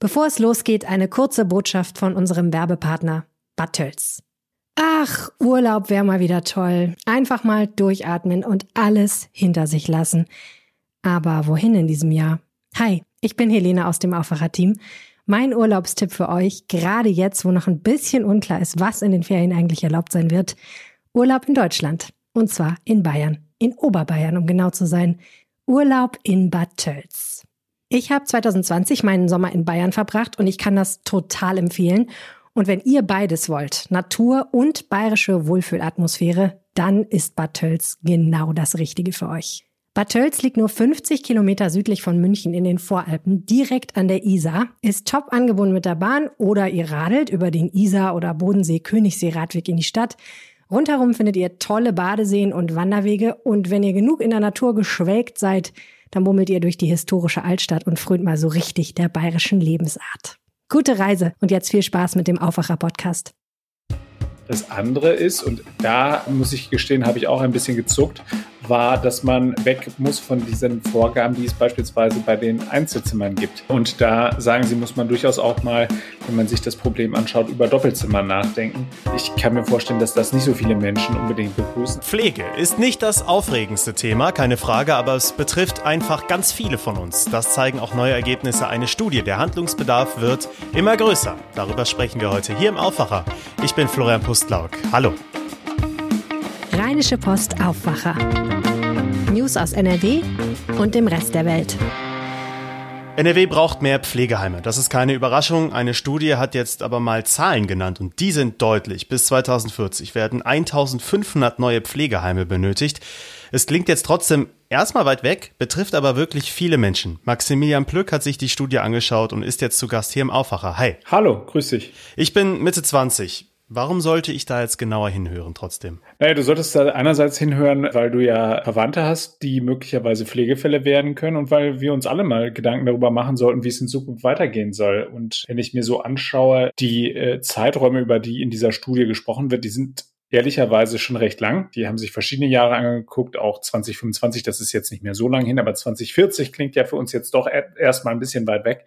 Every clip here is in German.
Bevor es losgeht, eine kurze Botschaft von unserem Werbepartner Battels. Ach, Urlaub wäre mal wieder toll. Einfach mal durchatmen und alles hinter sich lassen. Aber wohin in diesem Jahr? Hi, ich bin Helene aus dem Aufwacher-Team. Mein Urlaubstipp für euch, gerade jetzt, wo noch ein bisschen unklar ist, was in den Ferien eigentlich erlaubt sein wird. Urlaub in Deutschland. Und zwar in Bayern. In Oberbayern, um genau zu sein. Urlaub in Bad Tölz. Ich habe 2020 meinen Sommer in Bayern verbracht und ich kann das total empfehlen. Und wenn ihr beides wollt, Natur und bayerische Wohlfühlatmosphäre, dann ist Bad Tölz genau das Richtige für euch. Bad Tölz liegt nur 50 Kilometer südlich von München in den Voralpen, direkt an der Isar, ist top angebunden mit der Bahn oder ihr radelt über den Isar- oder Bodensee-Königssee-Radweg in die Stadt. Rundherum findet ihr tolle Badeseen und Wanderwege und wenn ihr genug in der Natur geschwelgt seid, dann bummelt ihr durch die historische Altstadt und frönt mal so richtig der bayerischen Lebensart. Gute Reise und jetzt viel Spaß mit dem Aufwacher-Podcast. Das andere ist, und da muss ich gestehen, habe ich auch ein bisschen gezuckt, war, dass man weg muss von diesen Vorgaben, die es beispielsweise bei den Einzelzimmern gibt. Und da sagen sie, muss man durchaus auch mal, wenn man sich das Problem anschaut, über Doppelzimmer nachdenken. Ich kann mir vorstellen, dass das nicht so viele Menschen unbedingt begrüßen. Pflege ist nicht das aufregendste Thema, keine Frage, aber es betrifft einfach ganz viele von uns. Das zeigen auch neue Ergebnisse einer Studie. Der Handlungsbedarf wird immer größer. Darüber sprechen wir heute hier im Aufwacher. Ich bin Florian Pustlauk. Hallo. Rheinische Post Aufwacher. News aus NRW und dem Rest der Welt. NRW braucht mehr Pflegeheime. Das ist keine Überraschung. Eine Studie hat jetzt aber mal Zahlen genannt und die sind deutlich. Bis 2040 werden 1500 neue Pflegeheime benötigt. Es klingt jetzt trotzdem erstmal weit weg, betrifft aber wirklich viele Menschen. Maximilian Plück hat sich die Studie angeschaut und ist jetzt zu Gast hier im Aufwacher. Hi. Hallo, grüß dich. Ich bin Mitte 20. Warum sollte ich da jetzt genauer hinhören trotzdem? Naja, du solltest da einerseits hinhören, weil du ja Verwandte hast, die möglicherweise Pflegefälle werden können und weil wir uns alle mal Gedanken darüber machen sollten, wie es in Zukunft weitergehen soll. Und wenn ich mir so anschaue, die äh, Zeiträume, über die in dieser Studie gesprochen wird, die sind ehrlicherweise schon recht lang. Die haben sich verschiedene Jahre angeguckt, auch 2025, das ist jetzt nicht mehr so lang hin, aber 2040 klingt ja für uns jetzt doch erstmal ein bisschen weit weg.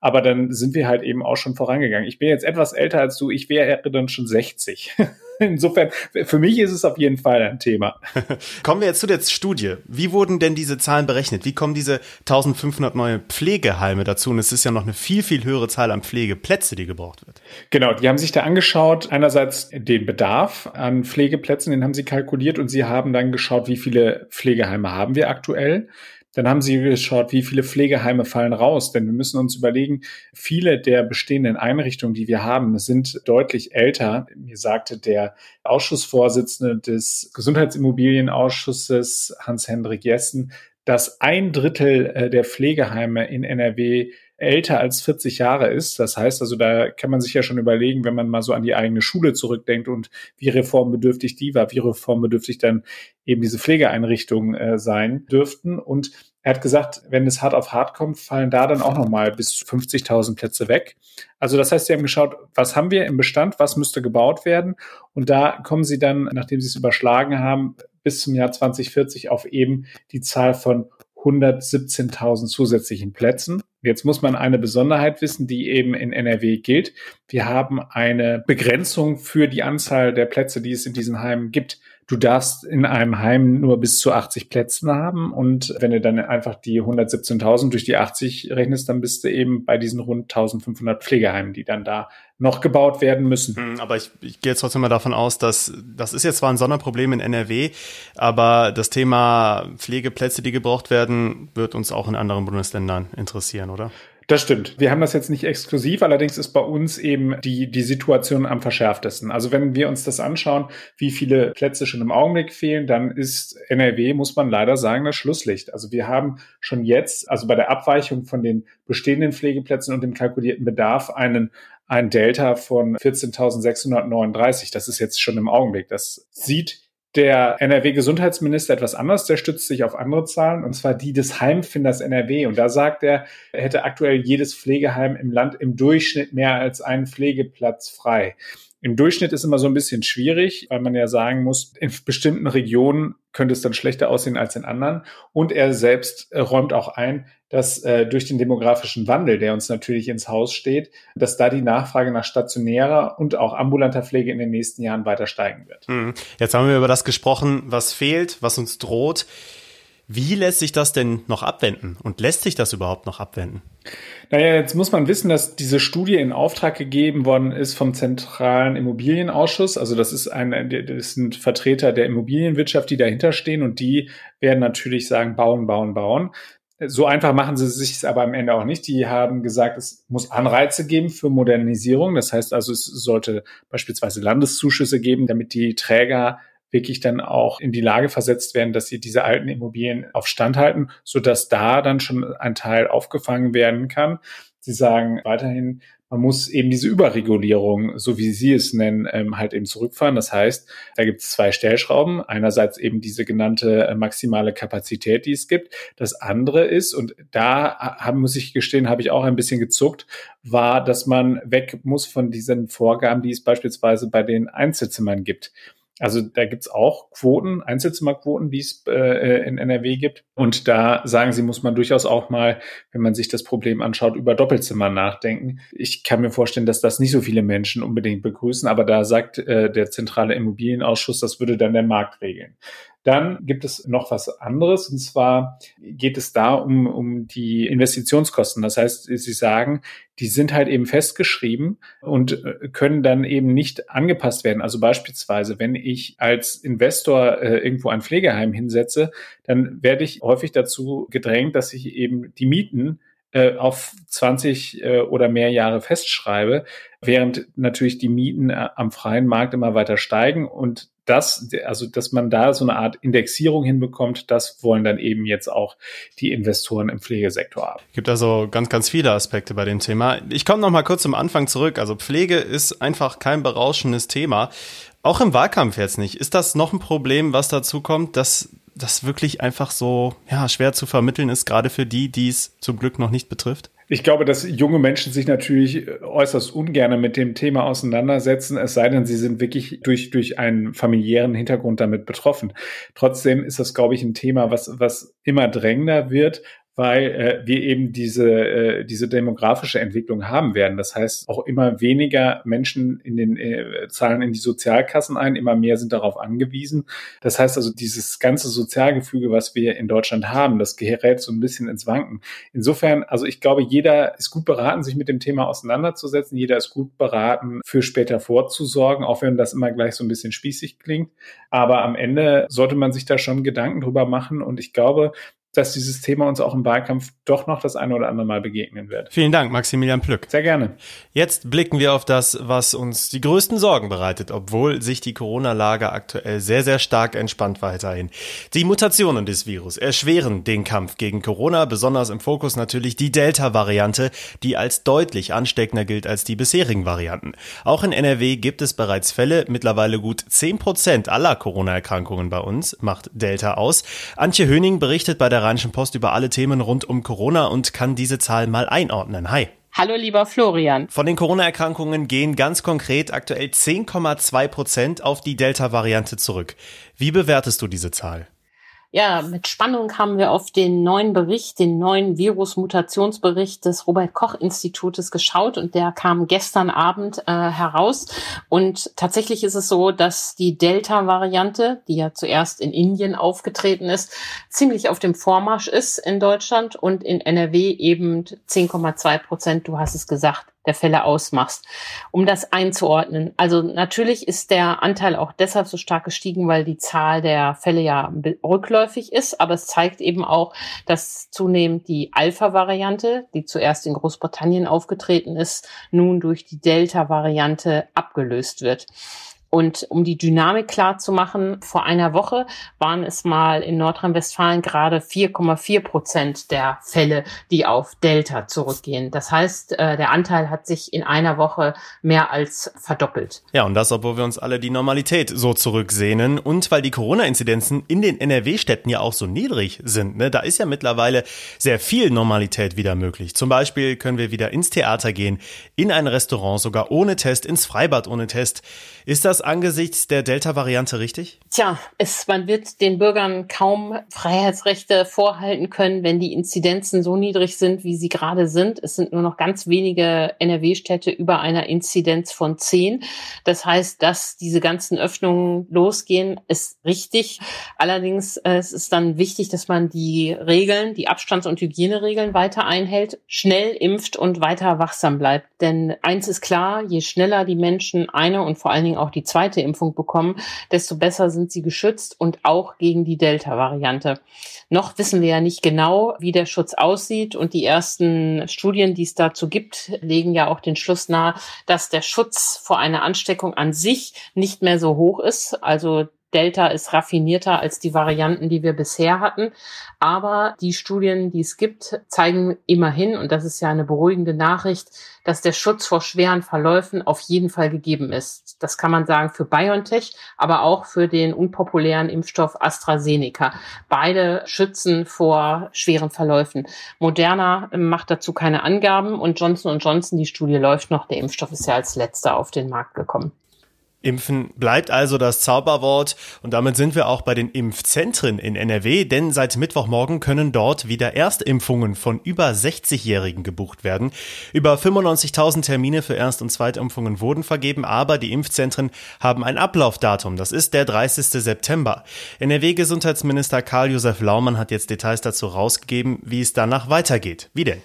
Aber dann sind wir halt eben auch schon vorangegangen. Ich bin jetzt etwas älter als du, ich wäre dann schon 60. Insofern, für mich ist es auf jeden Fall ein Thema. Kommen wir jetzt zu der Studie. Wie wurden denn diese Zahlen berechnet? Wie kommen diese 1500 neue Pflegeheime dazu? Und es ist ja noch eine viel, viel höhere Zahl an Pflegeplätze, die gebraucht wird. Genau, die haben sich da angeschaut, einerseits den Bedarf an Pflegeplätzen, den haben sie kalkuliert und sie haben dann geschaut, wie viele Pflegeheime haben wir aktuell dann haben sie geschaut, wie viele Pflegeheime fallen raus. Denn wir müssen uns überlegen, viele der bestehenden Einrichtungen, die wir haben, sind deutlich älter. Mir sagte der Ausschussvorsitzende des Gesundheitsimmobilienausschusses, Hans-Hendrik Jessen, dass ein Drittel äh, der Pflegeheime in NRW älter als 40 Jahre ist. Das heißt also, da kann man sich ja schon überlegen, wenn man mal so an die eigene Schule zurückdenkt und wie reformbedürftig die war, wie reformbedürftig dann eben diese Pflegeeinrichtungen äh, sein dürften. Und er hat gesagt, wenn es hart auf hart kommt, fallen da dann auch nochmal bis 50.000 Plätze weg. Also das heißt, sie haben geschaut, was haben wir im Bestand, was müsste gebaut werden. Und da kommen sie dann, nachdem sie es überschlagen haben, bis zum Jahr 2040 auf eben die Zahl von 117.000 zusätzlichen Plätzen. Jetzt muss man eine Besonderheit wissen, die eben in NRW gilt. Wir haben eine Begrenzung für die Anzahl der Plätze, die es in diesen Heimen gibt. Du darfst in einem Heim nur bis zu 80 Plätzen haben und wenn du dann einfach die 117.000 durch die 80 rechnest, dann bist du eben bei diesen rund 1500 Pflegeheimen, die dann da noch gebaut werden müssen. Hm, aber ich, ich gehe jetzt trotzdem mal davon aus, dass das ist jetzt zwar ein Sonderproblem in NRW, aber das Thema Pflegeplätze, die gebraucht werden, wird uns auch in anderen Bundesländern interessieren, oder? Das stimmt. Wir haben das jetzt nicht exklusiv, allerdings ist bei uns eben die, die Situation am verschärftesten. Also wenn wir uns das anschauen, wie viele Plätze schon im Augenblick fehlen, dann ist NRW, muss man leider sagen, das Schlusslicht. Also wir haben schon jetzt, also bei der Abweichung von den bestehenden Pflegeplätzen und dem kalkulierten Bedarf einen, ein Delta von 14.639. Das ist jetzt schon im Augenblick. Das sieht der NRW-Gesundheitsminister etwas anders, der stützt sich auf andere Zahlen, und zwar die des Heimfinders NRW. Und da sagt er, er hätte aktuell jedes Pflegeheim im Land im Durchschnitt mehr als einen Pflegeplatz frei. Im Durchschnitt ist immer so ein bisschen schwierig, weil man ja sagen muss, in bestimmten Regionen könnte es dann schlechter aussehen als in anderen. Und er selbst äh, räumt auch ein, dass äh, durch den demografischen Wandel, der uns natürlich ins Haus steht, dass da die Nachfrage nach stationärer und auch ambulanter Pflege in den nächsten Jahren weiter steigen wird. Hm. Jetzt haben wir über das gesprochen, was fehlt, was uns droht. Wie lässt sich das denn noch abwenden? Und lässt sich das überhaupt noch abwenden? Naja, jetzt muss man wissen, dass diese Studie in Auftrag gegeben worden ist vom Zentralen Immobilienausschuss. Also das ist ein, das sind Vertreter der Immobilienwirtschaft, die dahinter stehen und die werden natürlich sagen, bauen, bauen, bauen. So einfach machen sie sich aber am Ende auch nicht. Die haben gesagt, es muss Anreize geben für Modernisierung. Das heißt also, es sollte beispielsweise Landeszuschüsse geben, damit die Träger wirklich dann auch in die Lage versetzt werden, dass sie diese alten Immobilien auf Stand halten, so dass da dann schon ein Teil aufgefangen werden kann. Sie sagen weiterhin, man muss eben diese Überregulierung, so wie Sie es nennen, ähm, halt eben zurückfahren. Das heißt, da gibt es zwei Stellschrauben. Einerseits eben diese genannte äh, maximale Kapazität, die es gibt. Das andere ist, und da haben, muss ich gestehen, habe ich auch ein bisschen gezuckt, war, dass man weg muss von diesen Vorgaben, die es beispielsweise bei den Einzelzimmern gibt. Also da gibt's auch Quoten, Einzelzimmerquoten, die es äh, in NRW gibt. Und da sagen sie, muss man durchaus auch mal, wenn man sich das Problem anschaut, über Doppelzimmer nachdenken. Ich kann mir vorstellen, dass das nicht so viele Menschen unbedingt begrüßen, aber da sagt äh, der zentrale Immobilienausschuss, das würde dann der Markt regeln. Dann gibt es noch was anderes, und zwar geht es da um, um die Investitionskosten. Das heißt, Sie sagen, die sind halt eben festgeschrieben und äh, können dann eben nicht angepasst werden. Also beispielsweise, wenn ich als Investor äh, irgendwo ein Pflegeheim hinsetze, dann werde ich häufig dazu gedrängt, dass ich eben die Mieten äh, auf 20 äh, oder mehr Jahre festschreibe, während natürlich die Mieten am freien Markt immer weiter steigen und das, also dass man da so eine Art Indexierung hinbekommt, das wollen dann eben jetzt auch die Investoren im Pflegesektor haben. Gibt also ganz, ganz viele Aspekte bei dem Thema. Ich komme noch mal kurz zum Anfang zurück. Also Pflege ist einfach kein berauschendes Thema. Auch im Wahlkampf jetzt nicht. Ist das noch ein Problem, was dazu kommt, dass das wirklich einfach so ja, schwer zu vermitteln ist, gerade für die, die es zum Glück noch nicht betrifft? Ich glaube, dass junge Menschen sich natürlich äußerst ungern mit dem Thema auseinandersetzen, es sei denn, sie sind wirklich durch, durch einen familiären Hintergrund damit betroffen. Trotzdem ist das, glaube ich, ein Thema, was, was immer drängender wird weil äh, wir eben diese, äh, diese demografische Entwicklung haben werden. Das heißt, auch immer weniger Menschen in den äh, zahlen in die Sozialkassen ein, immer mehr sind darauf angewiesen. Das heißt also, dieses ganze Sozialgefüge, was wir in Deutschland haben, das gerät so ein bisschen ins Wanken. Insofern, also ich glaube, jeder ist gut beraten, sich mit dem Thema auseinanderzusetzen. Jeder ist gut beraten, für später vorzusorgen, auch wenn das immer gleich so ein bisschen spießig klingt. Aber am Ende sollte man sich da schon Gedanken drüber machen. Und ich glaube, dass dieses Thema uns auch im Wahlkampf doch noch das eine oder andere Mal begegnen wird. Vielen Dank, Maximilian Plück. Sehr gerne. Jetzt blicken wir auf das, was uns die größten Sorgen bereitet, obwohl sich die Corona-Lage aktuell sehr, sehr stark entspannt weiterhin. Die Mutationen des Virus erschweren den Kampf gegen Corona, besonders im Fokus natürlich die Delta-Variante, die als deutlich ansteckender gilt als die bisherigen Varianten. Auch in NRW gibt es bereits Fälle, mittlerweile gut 10 Prozent aller Corona-Erkrankungen bei uns macht Delta aus. Antje Höning berichtet bei der der Rheinischen Post über alle Themen rund um Corona und kann diese Zahl mal einordnen. Hi. Hallo lieber Florian. Von den Corona-Erkrankungen gehen ganz konkret aktuell 10,2 Prozent auf die Delta-Variante zurück. Wie bewertest du diese Zahl? Ja, mit Spannung haben wir auf den neuen Bericht, den neuen Virus-Mutationsbericht des Robert-Koch-Institutes geschaut und der kam gestern Abend äh, heraus. Und tatsächlich ist es so, dass die Delta-Variante, die ja zuerst in Indien aufgetreten ist, ziemlich auf dem Vormarsch ist in Deutschland und in NRW eben 10,2 Prozent, du hast es gesagt, der Fälle ausmachst, um das einzuordnen. Also natürlich ist der Anteil auch deshalb so stark gestiegen, weil die Zahl der Fälle ja rückläufig ist, aber es zeigt eben auch, dass zunehmend die Alpha-Variante, die zuerst in Großbritannien aufgetreten ist, nun durch die Delta-Variante abgelöst wird. Und um die Dynamik klar zu machen, vor einer Woche waren es mal in Nordrhein-Westfalen gerade 4,4 Prozent der Fälle, die auf Delta zurückgehen. Das heißt, äh, der Anteil hat sich in einer Woche mehr als verdoppelt. Ja, und das, obwohl wir uns alle die Normalität so zurücksehnen und weil die Corona-Inzidenzen in den NRW-Städten ja auch so niedrig sind. Ne? Da ist ja mittlerweile sehr viel Normalität wieder möglich. Zum Beispiel können wir wieder ins Theater gehen, in ein Restaurant sogar ohne Test, ins Freibad ohne Test. Ist das angesichts der Delta-Variante richtig? Tja, es, man wird den Bürgern kaum Freiheitsrechte vorhalten können, wenn die Inzidenzen so niedrig sind, wie sie gerade sind. Es sind nur noch ganz wenige NRW-Städte über einer Inzidenz von zehn. Das heißt, dass diese ganzen Öffnungen losgehen, ist richtig. Allerdings äh, es ist dann wichtig, dass man die Regeln, die Abstands- und Hygieneregeln weiter einhält, schnell impft und weiter wachsam bleibt. Denn eins ist klar, je schneller die Menschen eine und vor allen Dingen auch die zweite Impfung bekommen, desto besser sind sie geschützt und auch gegen die Delta-Variante. Noch wissen wir ja nicht genau, wie der Schutz aussieht und die ersten Studien, die es dazu gibt, legen ja auch den Schluss nahe, dass der Schutz vor einer Ansteckung an sich nicht mehr so hoch ist. Also Delta ist raffinierter als die Varianten, die wir bisher hatten. Aber die Studien, die es gibt, zeigen immerhin, und das ist ja eine beruhigende Nachricht, dass der Schutz vor schweren Verläufen auf jeden Fall gegeben ist. Das kann man sagen für BioNTech, aber auch für den unpopulären Impfstoff AstraZeneca. Beide schützen vor schweren Verläufen. Moderna macht dazu keine Angaben und Johnson Johnson, die Studie läuft noch. Der Impfstoff ist ja als letzter auf den Markt gekommen. Impfen bleibt also das Zauberwort und damit sind wir auch bei den Impfzentren in NRW, denn seit Mittwochmorgen können dort wieder Erstimpfungen von über 60-Jährigen gebucht werden. Über 95.000 Termine für Erst- und Zweitimpfungen wurden vergeben, aber die Impfzentren haben ein Ablaufdatum, das ist der 30. September. NRW-Gesundheitsminister Karl-Josef Laumann hat jetzt Details dazu rausgegeben, wie es danach weitergeht. Wie denn?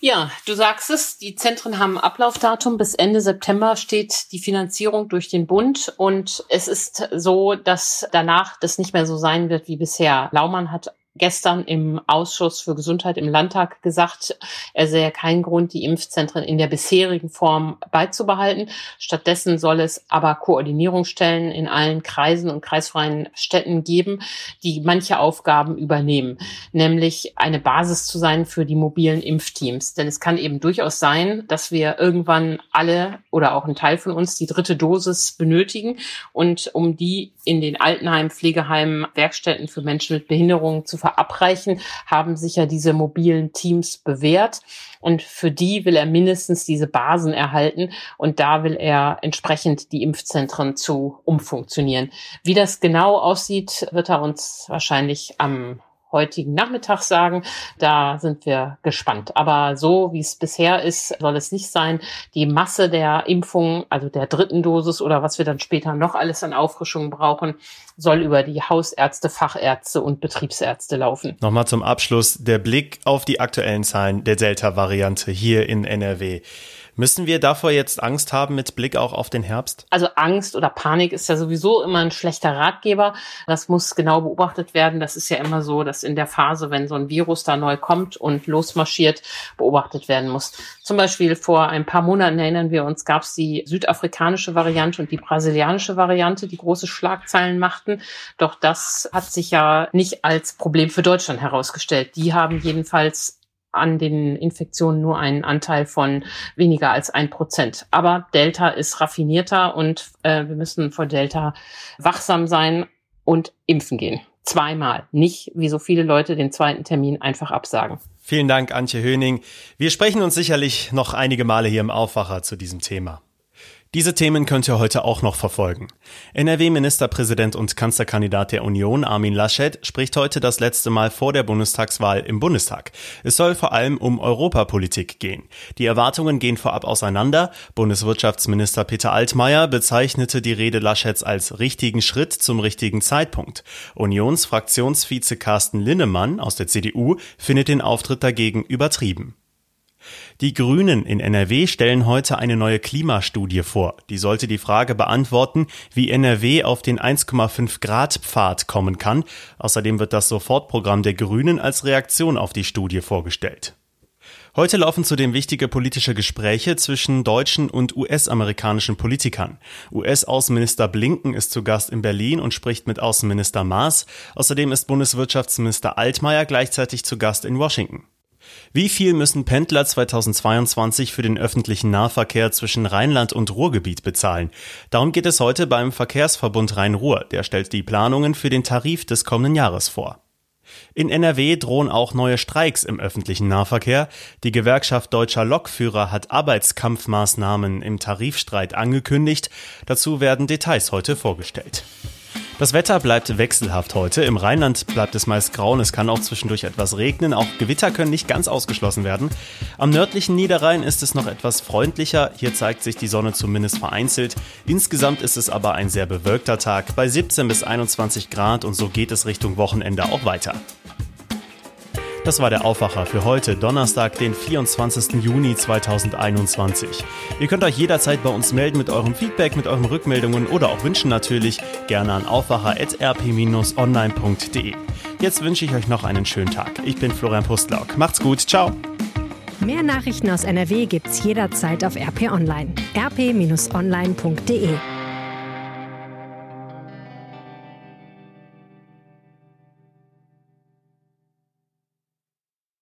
Ja, du sagst es, die Zentren haben Ablaufdatum. Bis Ende September steht die Finanzierung durch den Bund und es ist so, dass danach das nicht mehr so sein wird wie bisher. Laumann hat gestern im Ausschuss für Gesundheit im Landtag gesagt, er sähe keinen Grund, die Impfzentren in der bisherigen Form beizubehalten. Stattdessen soll es aber Koordinierungsstellen in allen Kreisen und kreisfreien Städten geben, die manche Aufgaben übernehmen, nämlich eine Basis zu sein für die mobilen Impfteams. Denn es kann eben durchaus sein, dass wir irgendwann alle oder auch ein Teil von uns die dritte Dosis benötigen und um die in den Altenheimen, Pflegeheimen, Werkstätten für Menschen mit Behinderungen zu verabreichen, haben sich ja diese mobilen Teams bewährt. Und für die will er mindestens diese Basen erhalten. Und da will er entsprechend die Impfzentren zu umfunktionieren. Wie das genau aussieht, wird er uns wahrscheinlich am heutigen Nachmittag sagen. Da sind wir gespannt. Aber so wie es bisher ist, soll es nicht sein. Die Masse der Impfungen, also der dritten Dosis oder was wir dann später noch alles an Auffrischungen brauchen, soll über die Hausärzte, Fachärzte und Betriebsärzte laufen. Nochmal zum Abschluss der Blick auf die aktuellen Zahlen der Delta-Variante hier in NRW. Müssen wir davor jetzt Angst haben mit Blick auch auf den Herbst? Also Angst oder Panik ist ja sowieso immer ein schlechter Ratgeber. Das muss genau beobachtet werden. Das ist ja immer so, dass in der Phase, wenn so ein Virus da neu kommt und losmarschiert, beobachtet werden muss. Zum Beispiel vor ein paar Monaten erinnern wir uns, gab es die südafrikanische Variante und die brasilianische Variante, die große Schlagzeilen machten. Doch das hat sich ja nicht als Problem für Deutschland herausgestellt. Die haben jedenfalls an den Infektionen nur einen Anteil von weniger als ein Prozent. Aber Delta ist raffinierter und äh, wir müssen vor Delta wachsam sein und impfen gehen. Zweimal. Nicht, wie so viele Leute, den zweiten Termin einfach absagen. Vielen Dank, Antje Höning. Wir sprechen uns sicherlich noch einige Male hier im Aufwacher zu diesem Thema. Diese Themen könnt ihr heute auch noch verfolgen. NRW-Ministerpräsident und Kanzlerkandidat der Union Armin Laschet spricht heute das letzte Mal vor der Bundestagswahl im Bundestag. Es soll vor allem um Europapolitik gehen. Die Erwartungen gehen vorab auseinander. Bundeswirtschaftsminister Peter Altmaier bezeichnete die Rede Laschets als richtigen Schritt zum richtigen Zeitpunkt. Unionsfraktionsvize Carsten Linnemann aus der CDU findet den Auftritt dagegen übertrieben. Die Grünen in NRW stellen heute eine neue Klimastudie vor. Die sollte die Frage beantworten, wie NRW auf den 1,5 Grad Pfad kommen kann. Außerdem wird das Sofortprogramm der Grünen als Reaktion auf die Studie vorgestellt. Heute laufen zudem wichtige politische Gespräche zwischen deutschen und US-amerikanischen Politikern. US-Außenminister Blinken ist zu Gast in Berlin und spricht mit Außenminister Maas. Außerdem ist Bundeswirtschaftsminister Altmaier gleichzeitig zu Gast in Washington. Wie viel müssen Pendler 2022 für den öffentlichen Nahverkehr zwischen Rheinland und Ruhrgebiet bezahlen? Darum geht es heute beim Verkehrsverbund Rhein-Ruhr. Der stellt die Planungen für den Tarif des kommenden Jahres vor. In NRW drohen auch neue Streiks im öffentlichen Nahverkehr. Die Gewerkschaft deutscher Lokführer hat Arbeitskampfmaßnahmen im Tarifstreit angekündigt. Dazu werden Details heute vorgestellt. Das Wetter bleibt wechselhaft heute. Im Rheinland bleibt es meist grau und es kann auch zwischendurch etwas regnen. Auch Gewitter können nicht ganz ausgeschlossen werden. Am nördlichen Niederrhein ist es noch etwas freundlicher. Hier zeigt sich die Sonne zumindest vereinzelt. Insgesamt ist es aber ein sehr bewölkter Tag bei 17 bis 21 Grad und so geht es Richtung Wochenende auch weiter. Das war der Aufwacher für heute, Donnerstag, den 24. Juni 2021. Ihr könnt euch jederzeit bei uns melden mit eurem Feedback, mit euren Rückmeldungen oder auch Wünschen natürlich gerne an aufwacher.rp-online.de. Jetzt wünsche ich euch noch einen schönen Tag. Ich bin Florian Pustlauk. Macht's gut. Ciao. Mehr Nachrichten aus NRW gibt's jederzeit auf RP Online. rp-online.de